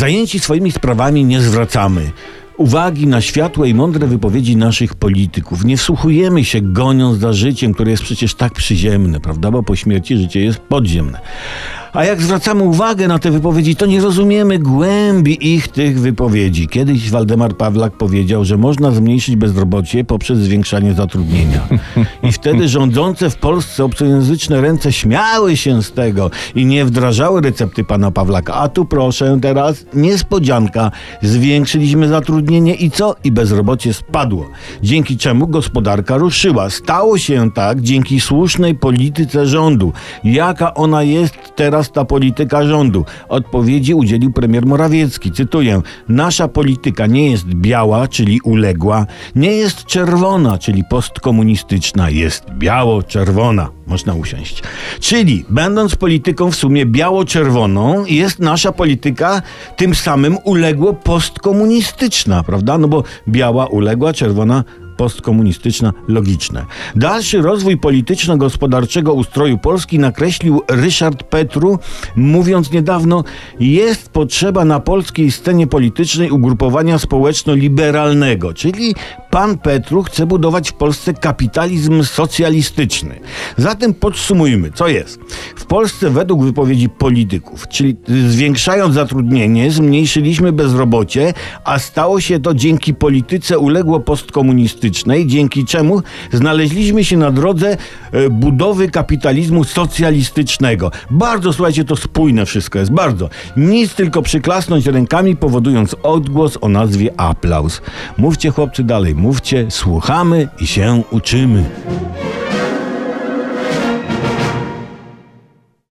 Zajęci swoimi sprawami nie zwracamy uwagi na światłe i mądre wypowiedzi naszych polityków. Nie wsłuchujemy się goniąc za życiem, które jest przecież tak przyziemne, prawda? Bo po śmierci życie jest podziemne. A jak zwracamy uwagę na te wypowiedzi, to nie rozumiemy głębi ich tych wypowiedzi. Kiedyś Waldemar Pawlak powiedział, że można zmniejszyć bezrobocie poprzez zwiększanie zatrudnienia. I wtedy rządzące w Polsce obcojęzyczne ręce śmiały się z tego i nie wdrażały recepty pana Pawlaka. A tu proszę teraz, niespodzianka, zwiększyliśmy zatrudnienie i co? I bezrobocie spadło. Dzięki czemu gospodarka ruszyła. Stało się tak dzięki słusznej polityce rządu. Jaka ona jest teraz teraz ta polityka rządu? Odpowiedzi udzielił premier Morawiecki. Cytuję: Nasza polityka nie jest biała, czyli uległa, nie jest czerwona, czyli postkomunistyczna, jest biało-czerwona. Można usiąść. Czyli, będąc polityką w sumie biało-czerwoną, jest nasza polityka tym samym uległo postkomunistyczna, prawda? No bo biała uległa, czerwona postkomunistyczna logiczne. Dalszy rozwój polityczno-gospodarczego ustroju Polski nakreślił Ryszard Petru, mówiąc niedawno, jest potrzeba na polskiej scenie politycznej ugrupowania społeczno-liberalnego, czyli pan Petru chce budować w Polsce kapitalizm socjalistyczny. Zatem podsumujmy, co jest. W Polsce według wypowiedzi polityków, czyli zwiększając zatrudnienie, zmniejszyliśmy bezrobocie, a stało się to dzięki polityce uległo postkomunistycznej politycznej, dzięki czemu znaleźliśmy się na drodze e, budowy kapitalizmu socjalistycznego. Bardzo, słuchajcie, to spójne wszystko jest, bardzo. Nic tylko przyklasnąć rękami, powodując odgłos o nazwie aplauz. Mówcie chłopcy dalej, mówcie, słuchamy i się uczymy.